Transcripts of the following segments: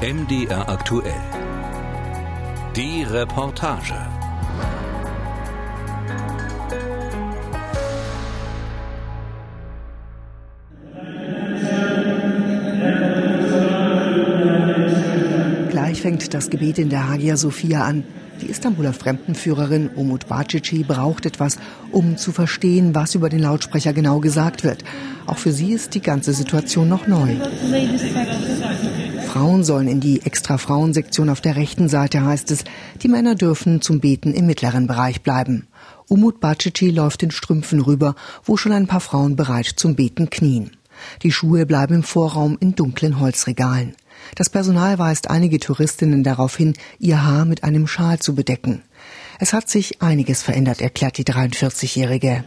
MDR aktuell. Die Reportage. Gleich fängt das Gebet in der Hagia Sophia an. Die Istanbuler Fremdenführerin Umut Bacici braucht etwas, um zu verstehen, was über den Lautsprecher genau gesagt wird. Auch für sie ist die ganze Situation noch neu. Frauen sollen in die extra Frauensektion auf der rechten Seite, heißt es. Die Männer dürfen zum Beten im mittleren Bereich bleiben. Umut Bacici läuft in Strümpfen rüber, wo schon ein paar Frauen bereit zum Beten knien. Die Schuhe bleiben im Vorraum in dunklen Holzregalen. Das Personal weist einige Touristinnen darauf hin, ihr Haar mit einem Schal zu bedecken. Es hat sich einiges verändert, erklärt die 43-Jährige.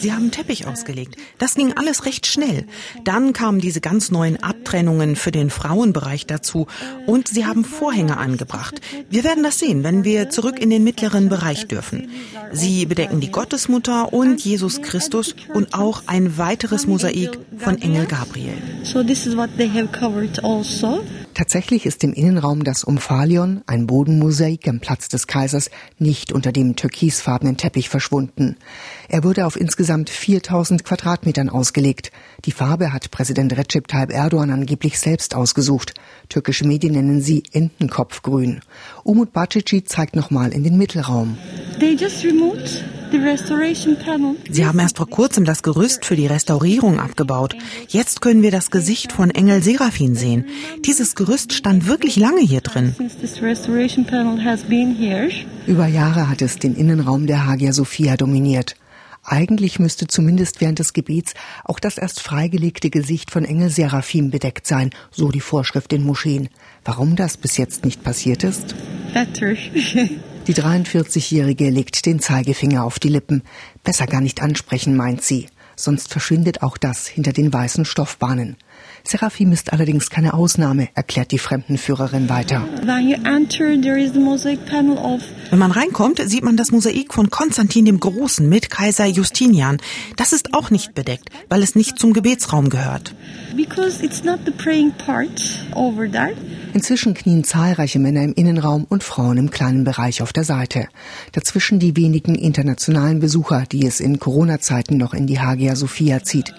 Sie haben Teppich ausgelegt. Das ging alles recht schnell. Dann kamen diese ganz neuen Abtrennungen für den Frauenbereich dazu und sie haben Vorhänge angebracht. Wir werden das sehen, wenn wir zurück in den mittleren Bereich dürfen. Sie bedecken die Gottesmutter und Jesus Christus und auch ein weiteres Mosaik von Engel Gabriel. So this is what they have covered also. Tatsächlich ist im Innenraum das Umphalion, ein Bodenmosaik am Platz des Kaisers, nicht unter dem türkisfarbenen Teppich verschwunden. Er wurde auf insgesamt 4000 Quadratmetern ausgelegt. Die Farbe hat Präsident Recep Tayyip Erdogan angeblich selbst ausgesucht. Türkische Medien nennen sie Entenkopfgrün. Umut Bacici zeigt nochmal in den Mittelraum. They just removed Sie haben erst vor kurzem das Gerüst für die Restaurierung abgebaut. Jetzt können wir das Gesicht von Engel Seraphin sehen. Dieses Gerüst stand wirklich lange hier drin. Über Jahre hat es den Innenraum der Hagia Sophia dominiert. Eigentlich müsste zumindest während des Gebets auch das erst freigelegte Gesicht von Engel Seraphim bedeckt sein, so die Vorschrift in Moscheen. Warum das bis jetzt nicht passiert ist? Die 43-Jährige legt den Zeigefinger auf die Lippen. Besser gar nicht ansprechen, meint sie. Sonst verschwindet auch das hinter den weißen Stoffbahnen. Seraphim ist allerdings keine Ausnahme, erklärt die Fremdenführerin weiter. Wenn man reinkommt, sieht man das Mosaik von Konstantin dem Großen mit Kaiser Justinian. Das ist auch nicht bedeckt, weil es nicht zum Gebetsraum gehört. Inzwischen knien zahlreiche Männer im Innenraum und Frauen im kleinen Bereich auf der Seite. Dazwischen die wenigen internationalen Besucher, die es in Corona-Zeiten noch in die Hagia Sophia zieht.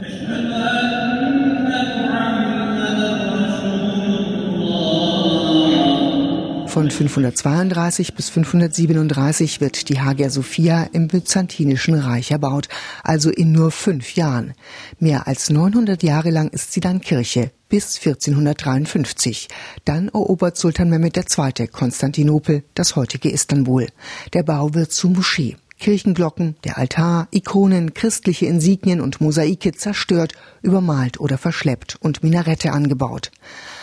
Von 532 bis 537 wird die Hagia Sophia im Byzantinischen Reich erbaut, also in nur fünf Jahren. Mehr als 900 Jahre lang ist sie dann Kirche, bis 1453. Dann erobert Sultan Mehmed II. Konstantinopel, das heutige Istanbul. Der Bau wird zu Moschee. Kirchenglocken, der Altar, Ikonen, christliche Insignien und Mosaike zerstört, übermalt oder verschleppt und Minarette angebaut.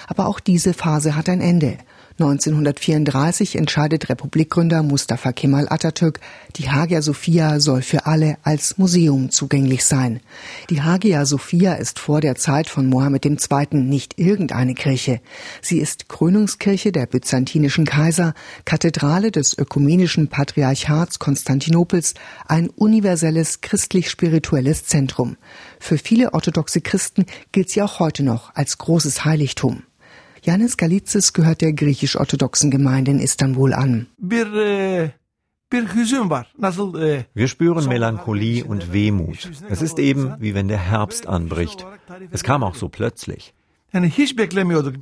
Aber auch diese Phase hat ein Ende. 1934 entscheidet Republikgründer Mustafa Kemal Atatürk, die Hagia Sophia soll für alle als Museum zugänglich sein. Die Hagia Sophia ist vor der Zeit von Mohammed II. nicht irgendeine Kirche. Sie ist Krönungskirche der byzantinischen Kaiser, Kathedrale des ökumenischen Patriarchats Konstantinopels, ein universelles christlich-spirituelles Zentrum. Für viele orthodoxe Christen gilt sie auch heute noch als großes Heiligtum. Janis Galizis gehört der griechisch-orthodoxen Gemeinde in Istanbul an. Wir spüren Melancholie und Wehmut. Es ist eben, wie wenn der Herbst anbricht. Es kam auch so plötzlich.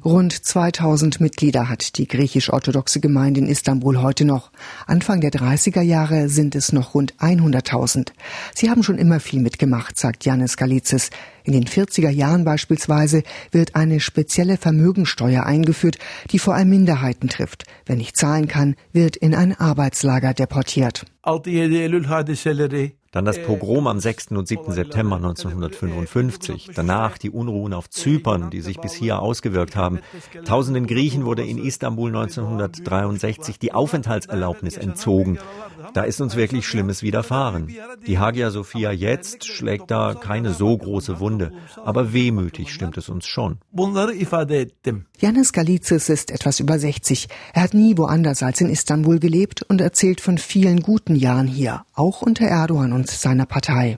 Rund 2000 Mitglieder hat die griechisch-orthodoxe Gemeinde in Istanbul heute noch. Anfang der 30er Jahre sind es noch rund 100.000. Sie haben schon immer viel mitgemacht, sagt Janis Galizis. In den 40er Jahren beispielsweise wird eine spezielle Vermögensteuer eingeführt, die vor allem Minderheiten trifft. Wer nicht zahlen kann, wird in ein Arbeitslager deportiert. Dann das Pogrom am 6. und 7. September 1955. Danach die Unruhen auf Zypern, die sich bis hier ausgewirkt haben. Tausenden Griechen wurde in Istanbul 1963 die Aufenthaltserlaubnis entzogen. Da ist uns wirklich Schlimmes widerfahren. Die Hagia Sophia jetzt schlägt da keine so große Wunde, aber wehmütig stimmt es uns schon. Janis Galizis ist etwas über 60. Er hat nie woanders als in Istanbul gelebt und erzählt von vielen guten Jahren hier, auch unter Erdogan und seiner Partei.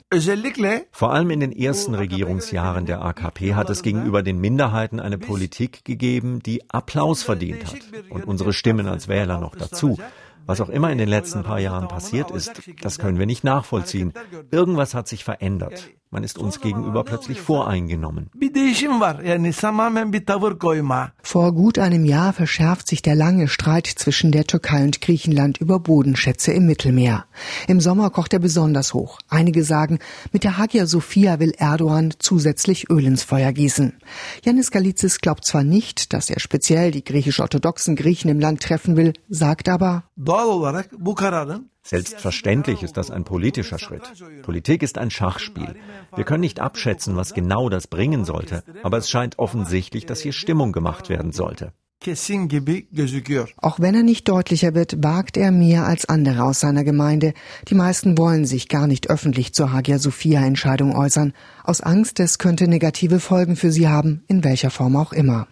Vor allem in den ersten Regierungsjahren der AKP hat es gegenüber den Minderheiten eine Politik gegeben, die Applaus verdient hat und unsere Stimmen als Wähler noch dazu. Was auch immer in den letzten paar Jahren passiert ist, das können wir nicht nachvollziehen. Irgendwas hat sich verändert. Man ist uns gegenüber plötzlich voreingenommen. Vor gut einem Jahr verschärft sich der lange Streit zwischen der Türkei und Griechenland über Bodenschätze im Mittelmeer. Im Sommer kocht er besonders hoch. Einige sagen, mit der Hagia Sophia will Erdogan zusätzlich Öl ins Feuer gießen. Janis Galizis glaubt zwar nicht, dass er speziell die griechisch-orthodoxen Griechen im Land treffen will, sagt aber, Selbstverständlich ist das ein politischer Schritt. Politik ist ein Schachspiel. Wir können nicht abschätzen, was genau das bringen sollte, aber es scheint offensichtlich, dass hier Stimmung gemacht werden sollte. Auch wenn er nicht deutlicher wird, wagt er mehr als andere aus seiner Gemeinde. Die meisten wollen sich gar nicht öffentlich zur Hagia Sophia Entscheidung äußern, aus Angst, es könnte negative Folgen für sie haben, in welcher Form auch immer.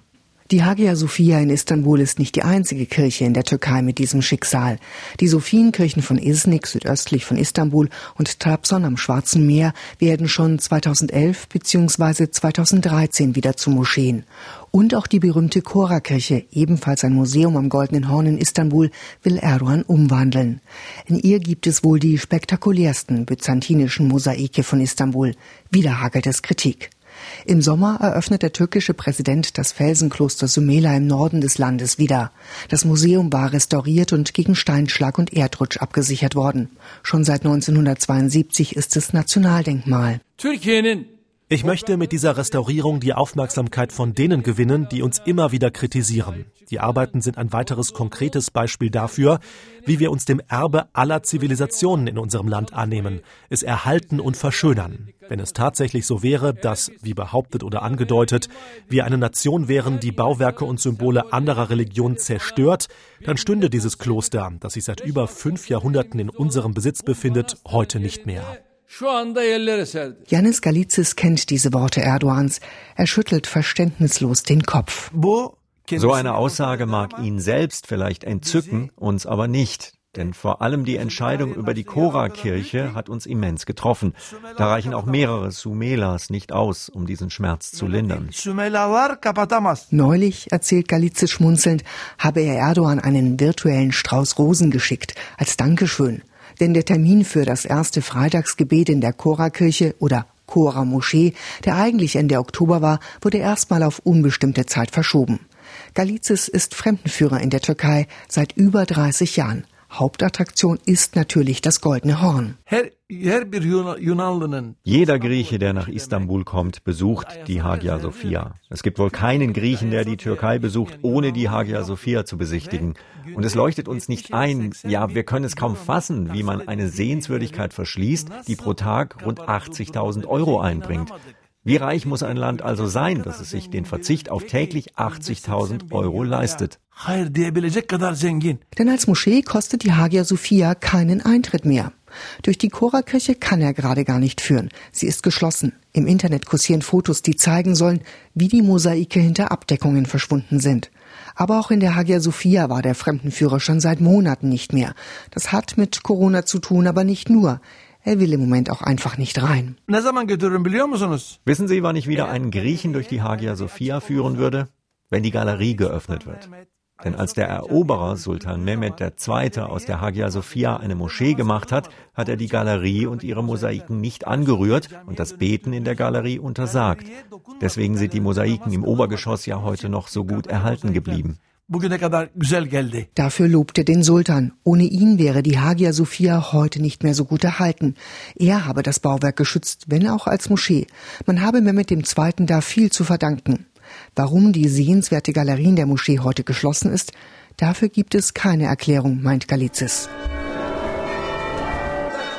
Die Hagia Sophia in Istanbul ist nicht die einzige Kirche in der Türkei mit diesem Schicksal. Die Sophienkirchen von Iznik südöstlich von Istanbul und Trabzon am Schwarzen Meer werden schon 2011 bzw. 2013 wieder zu Moscheen. Und auch die berühmte Chora-Kirche, ebenfalls ein Museum am Goldenen Horn in Istanbul, will Erdogan umwandeln. In ihr gibt es wohl die spektakulärsten byzantinischen Mosaike von Istanbul. Wieder hagelt es Kritik. Im Sommer eröffnet der türkische Präsident das Felsenkloster Sumela im Norden des Landes wieder. Das Museum war restauriert und gegen Steinschlag und Erdrutsch abgesichert worden. Schon seit 1972 ist es Nationaldenkmal. Ich möchte mit dieser Restaurierung die Aufmerksamkeit von denen gewinnen, die uns immer wieder kritisieren. Die Arbeiten sind ein weiteres konkretes Beispiel dafür, wie wir uns dem Erbe aller Zivilisationen in unserem Land annehmen, es erhalten und verschönern. Wenn es tatsächlich so wäre, dass, wie behauptet oder angedeutet, wir eine Nation wären, die Bauwerke und Symbole anderer Religionen zerstört, dann stünde dieses Kloster, das sich seit über fünf Jahrhunderten in unserem Besitz befindet, heute nicht mehr. Janis Galizis kennt diese Worte Erdogans. Er schüttelt verständnislos den Kopf. So eine Aussage mag ihn selbst vielleicht entzücken, uns aber nicht. Denn vor allem die Entscheidung über die Chora-Kirche hat uns immens getroffen. Da reichen auch mehrere Sumelas nicht aus, um diesen Schmerz zu lindern. Neulich, erzählt Galizis schmunzelnd, habe er Erdogan einen virtuellen Strauß Rosen geschickt, als Dankeschön denn der Termin für das erste Freitagsgebet in der Chora-Kirche oder Chora-Moschee, der eigentlich Ende Oktober war, wurde erstmal auf unbestimmte Zeit verschoben. Galizis ist Fremdenführer in der Türkei seit über 30 Jahren. Hauptattraktion ist natürlich das Goldene Horn. Jeder Grieche, der nach Istanbul kommt, besucht die Hagia Sophia. Es gibt wohl keinen Griechen, der die Türkei besucht, ohne die Hagia Sophia zu besichtigen. Und es leuchtet uns nicht ein, ja, wir können es kaum fassen, wie man eine Sehenswürdigkeit verschließt, die pro Tag rund 80.000 Euro einbringt. Wie reich muss ein Land also sein, dass es sich den Verzicht auf täglich 80.000 Euro leistet? Denn als Moschee kostet die Hagia Sophia keinen Eintritt mehr. Durch die Chora-Kirche kann er gerade gar nicht führen. Sie ist geschlossen. Im Internet kursieren Fotos, die zeigen sollen, wie die Mosaike hinter Abdeckungen verschwunden sind. Aber auch in der Hagia Sophia war der Fremdenführer schon seit Monaten nicht mehr. Das hat mit Corona zu tun, aber nicht nur. Er will im Moment auch einfach nicht rein. Wissen Sie, wann ich wieder einen Griechen durch die Hagia Sophia führen würde? Wenn die Galerie geöffnet wird. Denn als der Eroberer Sultan Mehmed II. aus der Hagia Sophia eine Moschee gemacht hat, hat er die Galerie und ihre Mosaiken nicht angerührt und das Beten in der Galerie untersagt. Deswegen sind die Mosaiken im Obergeschoss ja heute noch so gut erhalten geblieben. Dafür lobte den Sultan. Ohne ihn wäre die Hagia Sophia heute nicht mehr so gut erhalten. Er habe das Bauwerk geschützt, wenn auch als Moschee. Man habe Mehmet II. da viel zu verdanken. Warum die sehenswerte Galerie in der Moschee heute geschlossen ist, dafür gibt es keine Erklärung, meint Galizis.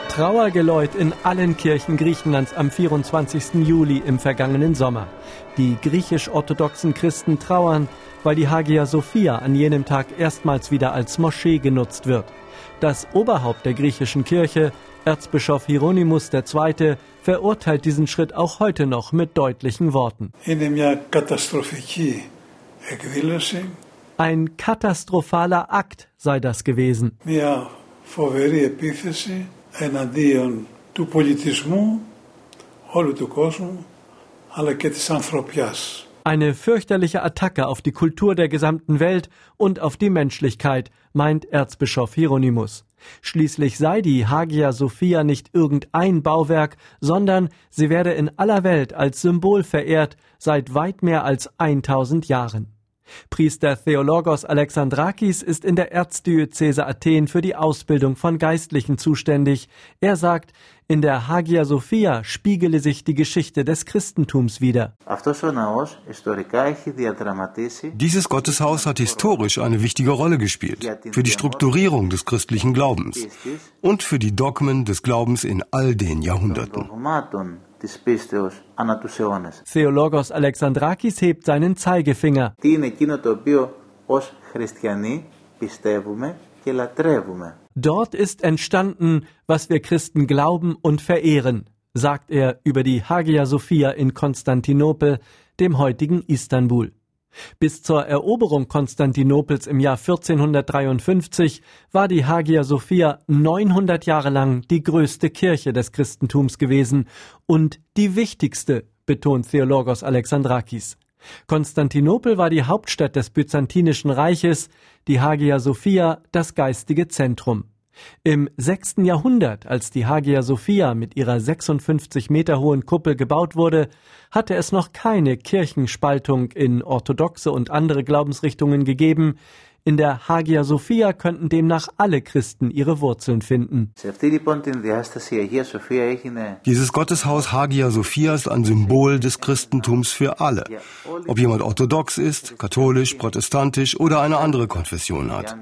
Trauergeläut in allen Kirchen Griechenlands am 24. Juli im vergangenen Sommer. Die griechisch-orthodoxen Christen trauern, weil die Hagia Sophia an jenem Tag erstmals wieder als Moschee genutzt wird. Das Oberhaupt der griechischen Kirche, Erzbischof Hieronymus II., verurteilt diesen Schritt auch heute noch mit deutlichen Worten. Ein katastrophaler Akt sei das gewesen. του πολιτισμού όλου του κόσμου αλλά και της ανθρωπιάς. Eine fürchterliche Attacke auf die Kultur der gesamten Welt und auf die Menschlichkeit, meint Erzbischof Hieronymus. Schließlich sei die Hagia Sophia nicht irgendein Bauwerk, sondern sie werde in aller Welt als Symbol verehrt seit weit mehr als 1000 Jahren. Priester Theologos Alexandrakis ist in der Erzdiözese Athen für die Ausbildung von Geistlichen zuständig. Er sagt, in der Hagia Sophia spiegele sich die Geschichte des Christentums wieder. Dieses Gotteshaus hat historisch eine wichtige Rolle gespielt für die Strukturierung des christlichen Glaubens und für die Dogmen des Glaubens in all den Jahrhunderten. Theologos Alexandrakis hebt seinen Zeigefinger. Dort ist entstanden, was wir Christen glauben und verehren, sagt er über die Hagia Sophia in Konstantinopel, dem heutigen Istanbul. Bis zur Eroberung Konstantinopels im Jahr 1453 war die Hagia Sophia 900 Jahre lang die größte Kirche des Christentums gewesen und die wichtigste, betont Theologos Alexandrakis. Konstantinopel war die Hauptstadt des Byzantinischen Reiches, die Hagia Sophia das geistige Zentrum. Im sechsten Jahrhundert, als die Hagia Sophia mit ihrer 56 Meter hohen Kuppel gebaut wurde, hatte es noch keine Kirchenspaltung in orthodoxe und andere Glaubensrichtungen gegeben, in der Hagia Sophia könnten demnach alle Christen ihre Wurzeln finden. Dieses Gotteshaus Hagia Sophia ist ein Symbol des Christentums für alle. Ob jemand orthodox ist, katholisch, protestantisch oder eine andere Konfession hat.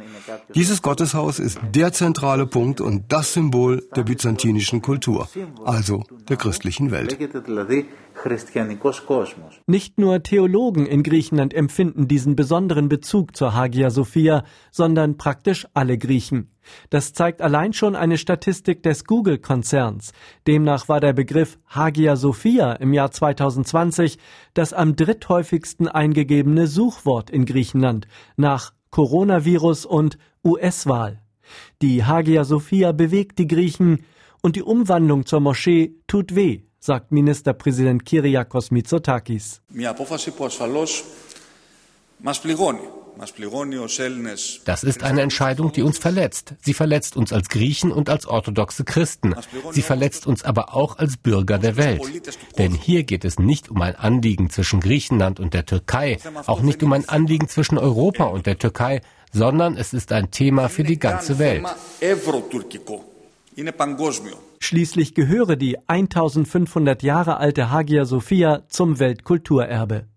Dieses Gotteshaus ist der zentrale Punkt und das Symbol der byzantinischen Kultur, also der christlichen Welt. Nicht nur Theologen in Griechenland empfinden diesen besonderen Bezug zur Hagia Sophia, sondern praktisch alle Griechen. Das zeigt allein schon eine Statistik des Google-Konzerns. Demnach war der Begriff Hagia Sophia im Jahr 2020 das am dritthäufigsten eingegebene Suchwort in Griechenland nach Coronavirus und US-Wahl. Die Hagia Sophia bewegt die Griechen und die Umwandlung zur Moschee tut weh, sagt Ministerpräsident Kyriakos Mitsotakis. Das ist eine Entscheidung, die uns verletzt. Sie verletzt uns als Griechen und als orthodoxe Christen. Sie verletzt uns aber auch als Bürger der Welt. Denn hier geht es nicht um ein Anliegen zwischen Griechenland und der Türkei, auch nicht um ein Anliegen zwischen Europa und der Türkei, sondern es ist ein Thema für die ganze Welt. Schließlich gehöre die 1500 Jahre alte Hagia Sophia zum Weltkulturerbe.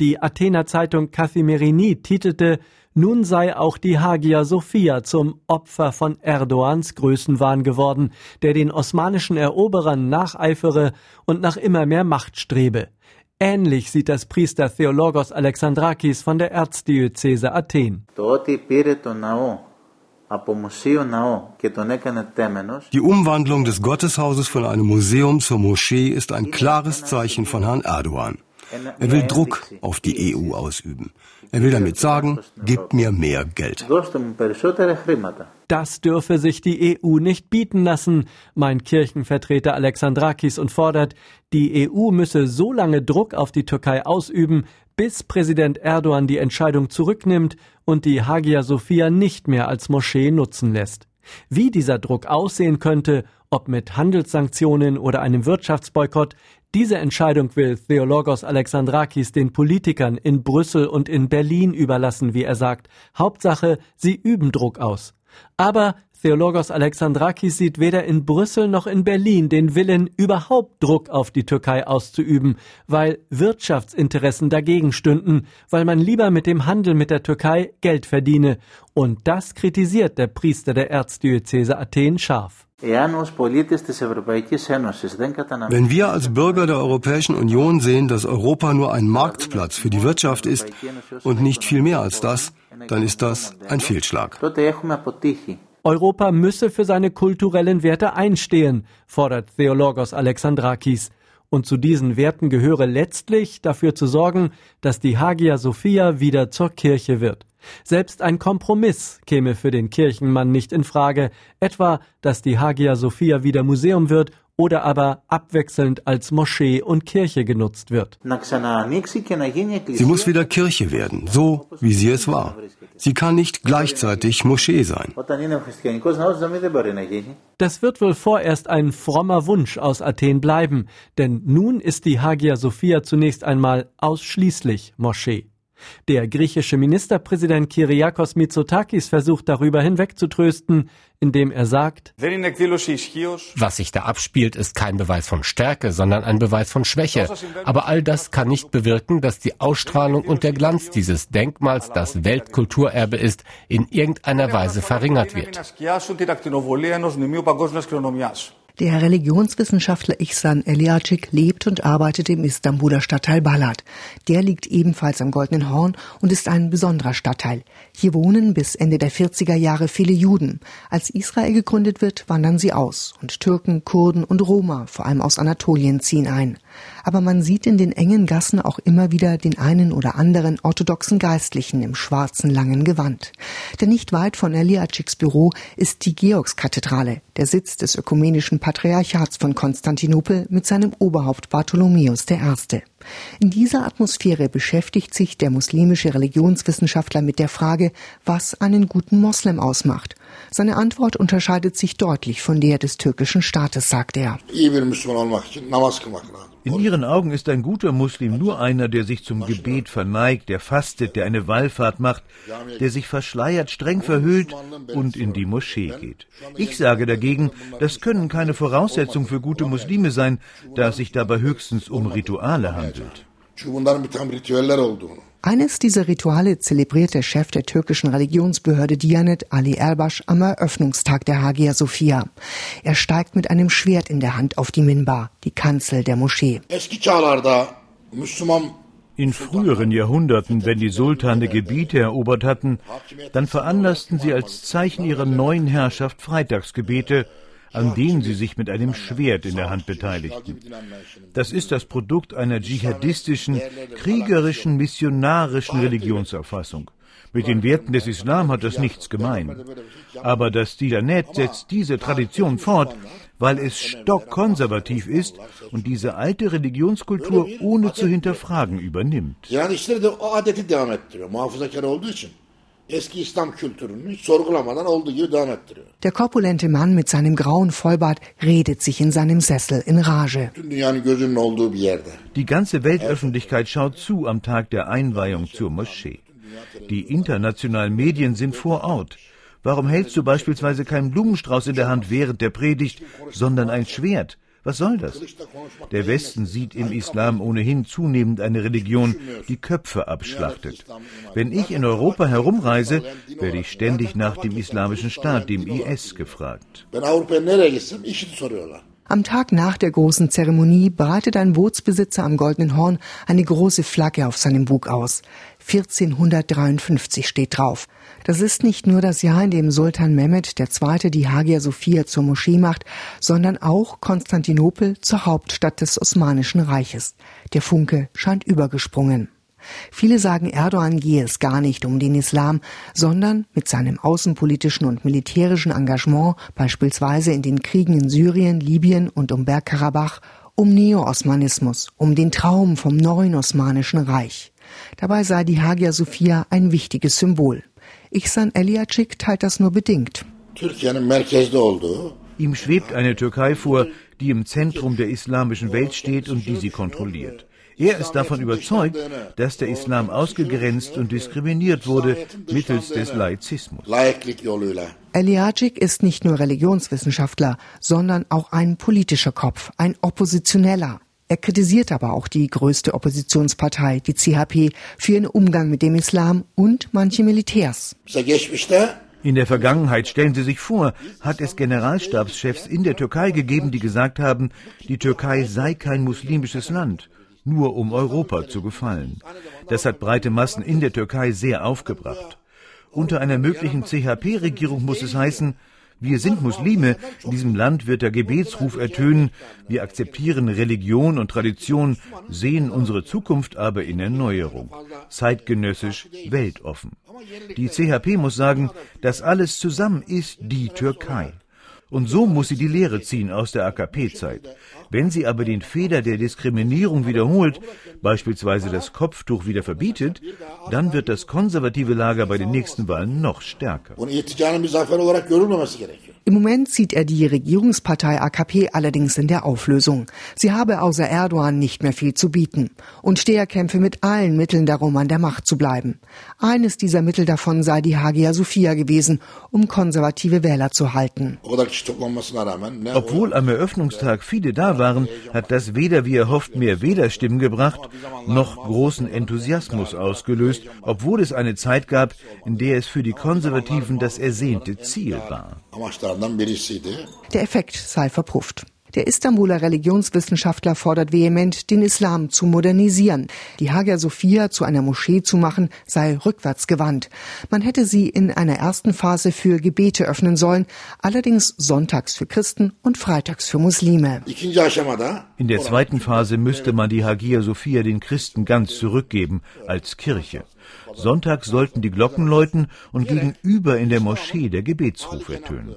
Die Athener Zeitung Kathimerini titelte, nun sei auch die Hagia Sophia zum Opfer von Erdogans Größenwahn geworden, der den osmanischen Eroberern nacheifere und nach immer mehr Macht strebe. Ähnlich sieht das Priester Theologos Alexandrakis von der Erzdiözese Athen. Die Umwandlung des Gotteshauses von einem Museum zur Moschee ist ein klares Zeichen von Herrn Erdogan. Er will Druck auf die EU ausüben. Er will damit sagen, gib mir mehr Geld. Das dürfe sich die EU nicht bieten lassen, meint Kirchenvertreter Alexandrakis und fordert, die EU müsse so lange Druck auf die Türkei ausüben, bis Präsident Erdogan die Entscheidung zurücknimmt und die Hagia Sophia nicht mehr als Moschee nutzen lässt. Wie dieser Druck aussehen könnte, ob mit Handelssanktionen oder einem Wirtschaftsboykott, diese Entscheidung will Theologos Alexandrakis den Politikern in Brüssel und in Berlin überlassen, wie er sagt. Hauptsache, sie üben Druck aus. Aber Theologos Alexandrakis sieht weder in Brüssel noch in Berlin den Willen, überhaupt Druck auf die Türkei auszuüben, weil Wirtschaftsinteressen dagegen stünden, weil man lieber mit dem Handel mit der Türkei Geld verdiene. Und das kritisiert der Priester der Erzdiözese Athen scharf. Wenn wir als Bürger der Europäischen Union sehen, dass Europa nur ein Marktplatz für die Wirtschaft ist und nicht viel mehr als das, dann ist das ein Fehlschlag. Europa müsse für seine kulturellen Werte einstehen, fordert Theologos Alexandrakis. Und zu diesen Werten gehöre letztlich dafür zu sorgen, dass die Hagia Sophia wieder zur Kirche wird. Selbst ein Kompromiss käme für den Kirchenmann nicht in Frage, etwa, dass die Hagia Sophia wieder Museum wird oder aber abwechselnd als Moschee und Kirche genutzt wird. Sie muss wieder Kirche werden, so wie sie es war. Sie kann nicht gleichzeitig Moschee sein. Das wird wohl vorerst ein frommer Wunsch aus Athen bleiben, denn nun ist die Hagia Sophia zunächst einmal ausschließlich Moschee. Der griechische Ministerpräsident Kyriakos Mitsotakis versucht darüber hinwegzutrösten, indem er sagt, was sich da abspielt, ist kein Beweis von Stärke, sondern ein Beweis von Schwäche. Aber all das kann nicht bewirken, dass die Ausstrahlung und der Glanz dieses Denkmals, das Weltkulturerbe ist, in irgendeiner Weise verringert wird. Der Religionswissenschaftler Ihsan Eliacik lebt und arbeitet im Istanbuler Stadtteil Balad. Der liegt ebenfalls am Goldenen Horn und ist ein besonderer Stadtteil. Hier wohnen bis Ende der 40er Jahre viele Juden. Als Israel gegründet wird, wandern sie aus und Türken, Kurden und Roma, vor allem aus Anatolien, ziehen ein aber man sieht in den engen Gassen auch immer wieder den einen oder anderen orthodoxen Geistlichen im schwarzen langen Gewand. Denn nicht weit von Eliaciks Büro ist die Georgskathedrale, der Sitz des ökumenischen Patriarchats von Konstantinopel mit seinem Oberhaupt Bartholomäus I. In dieser Atmosphäre beschäftigt sich der muslimische Religionswissenschaftler mit der Frage, was einen guten Moslem ausmacht. Seine Antwort unterscheidet sich deutlich von der des türkischen Staates, sagt er. In ihren Augen ist ein guter Muslim nur einer, der sich zum Gebet verneigt, der fastet, der eine Wallfahrt macht, der sich verschleiert, streng verhüllt und in die Moschee geht. Ich sage dagegen, das können keine Voraussetzungen für gute Muslime sein, da es sich dabei höchstens um Rituale handelt. Eines dieser Rituale zelebriert der Chef der türkischen Religionsbehörde Diyanet Ali Erbaş am Eröffnungstag der Hagia Sophia. Er steigt mit einem Schwert in der Hand auf die Minbar, die Kanzel der Moschee. In früheren Jahrhunderten, wenn die Sultane Gebiete erobert hatten, dann veranlassten sie als Zeichen ihrer neuen Herrschaft Freitagsgebete, an denen sie sich mit einem Schwert in der Hand beteiligten. Das ist das Produkt einer dschihadistischen, kriegerischen, missionarischen Religionsauffassung. Mit den Werten des Islam hat das nichts gemein. Aber das Dilanet setzt diese Tradition fort, weil es stockkonservativ ist und diese alte Religionskultur ohne zu hinterfragen übernimmt. Eski İslam kültürünü sorgulamadan olduğu gibi devam ettiriyor. Der korpulente Mann mit seinem grauen Vollbart redet sich in seinem Sessel in Rage. Die ganze Weltöffentlichkeit schaut zu am Tag der Einweihung zur Moschee. Die internationalen Medien sind vor Ort. Warum hältst du beispielsweise keinen Blumenstrauß in der Hand während der Predigt, sondern ein Schwert? Was soll das? Der Westen sieht im Islam ohnehin zunehmend eine Religion, die Köpfe abschlachtet. Wenn ich in Europa herumreise, werde ich ständig nach dem islamischen Staat, dem IS, gefragt. Am Tag nach der großen Zeremonie breitet ein Bootsbesitzer am Goldenen Horn eine große Flagge auf seinem Bug aus. 1453 steht drauf. Das ist nicht nur das Jahr, in dem Sultan Mehmed II. die Hagia Sophia zur Moschee macht, sondern auch Konstantinopel zur Hauptstadt des Osmanischen Reiches. Der Funke scheint übergesprungen. Viele sagen, Erdogan gehe es gar nicht um den Islam, sondern mit seinem außenpolitischen und militärischen Engagement, beispielsweise in den Kriegen in Syrien, Libyen und um Bergkarabach, um Neo-Osmanismus, um den Traum vom neuen Osmanischen Reich. Dabei sei die Hagia Sophia ein wichtiges Symbol. Ihsan Eliacik teilt das nur bedingt. Ihm schwebt eine Türkei vor, die im Zentrum der islamischen Welt steht und die sie kontrolliert. Er ist davon überzeugt, dass der Islam ausgegrenzt und diskriminiert wurde mittels des Laizismus. Eliacic ist nicht nur Religionswissenschaftler, sondern auch ein politischer Kopf, ein Oppositioneller. Er kritisiert aber auch die größte Oppositionspartei, die CHP, für ihren Umgang mit dem Islam und manche Militärs. In der Vergangenheit, stellen Sie sich vor, hat es Generalstabschefs in der Türkei gegeben, die gesagt haben, die Türkei sei kein muslimisches Land nur um Europa zu gefallen. Das hat breite Massen in der Türkei sehr aufgebracht. Unter einer möglichen CHP-Regierung muss es heißen, wir sind Muslime, in diesem Land wird der Gebetsruf ertönen, wir akzeptieren Religion und Tradition, sehen unsere Zukunft aber in Erneuerung, zeitgenössisch, weltoffen. Die CHP muss sagen, das alles zusammen ist die Türkei. Und so muss sie die Lehre ziehen aus der AKP-Zeit. Wenn sie aber den Fehler der Diskriminierung wiederholt, beispielsweise das Kopftuch wieder verbietet, dann wird das konservative Lager bei den nächsten Wahlen noch stärker. Im Moment sieht er die Regierungspartei AKP allerdings in der Auflösung. Sie habe außer Erdogan nicht mehr viel zu bieten und Steher kämpfe mit allen Mitteln darum, an der Macht zu bleiben. Eines dieser Mittel davon sei die Hagia Sophia gewesen, um konservative Wähler zu halten. Obwohl am Eröffnungstag viele da waren, hat das weder wie er hofft mehr Wählerstimmen gebracht, noch großen Enthusiasmus ausgelöst, obwohl es eine Zeit gab, in der es für die Konservativen das ersehnte Ziel war. Der Effekt sei verpufft. Der Istanbuler Religionswissenschaftler fordert vehement, den Islam zu modernisieren. Die Hagia Sophia zu einer Moschee zu machen, sei rückwärtsgewandt. Man hätte sie in einer ersten Phase für Gebete öffnen sollen, allerdings sonntags für Christen und freitags für Muslime. In der zweiten Phase müsste man die Hagia Sophia den Christen ganz zurückgeben, als Kirche. Sonntags sollten die Glocken läuten und gegenüber in der Moschee der Gebetsruf ertönen.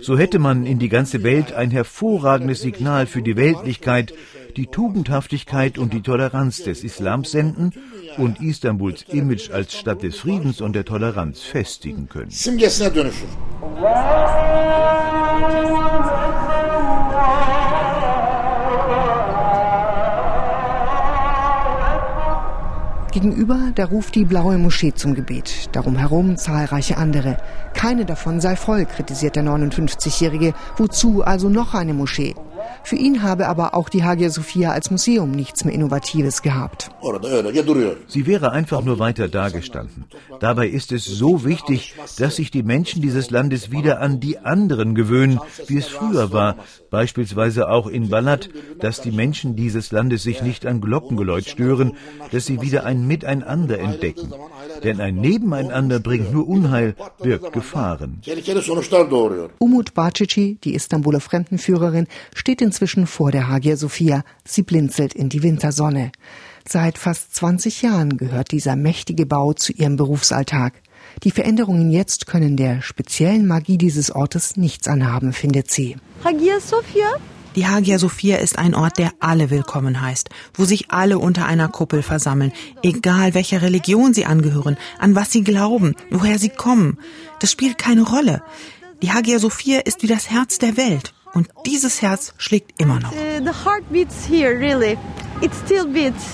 So hätte man in die ganze Welt ein hervorragendes Signal für die Weltlichkeit, die Tugendhaftigkeit und die Toleranz des Islams senden und Istanbuls Image als Stadt des Friedens und der Toleranz festigen können. Gegenüber, da ruft die blaue Moschee zum Gebet. Darum herum zahlreiche andere. Keine davon sei voll, kritisiert der 59-Jährige. Wozu also noch eine Moschee? Für ihn habe aber auch die Hagia Sophia als Museum nichts mehr Innovatives gehabt. Sie wäre einfach nur weiter dagestanden. Dabei ist es so wichtig, dass sich die Menschen dieses Landes wieder an die anderen gewöhnen, wie es früher war, beispielsweise auch in Balat, dass die Menschen dieses Landes sich nicht an Glockengeläut stören, dass sie wieder ein Miteinander entdecken. Denn ein Nebeneinander bringt nur Unheil, birgt Gefahren. Umut Bacici, die Istanbuler Fremdenführerin, steht inzwischen vor der Hagia Sophia. Sie blinzelt in die Wintersonne. Seit fast 20 Jahren gehört dieser mächtige Bau zu ihrem Berufsalltag. Die Veränderungen jetzt können der speziellen Magie dieses Ortes nichts anhaben, findet sie. Hagia Sophia die Hagia Sophia ist ein Ort, der alle willkommen heißt, wo sich alle unter einer Kuppel versammeln, egal welcher Religion sie angehören, an was sie glauben, woher sie kommen. Das spielt keine Rolle. Die Hagia Sophia ist wie das Herz der Welt. Und dieses Herz schlägt immer noch. The heart beats here, really. It still beats.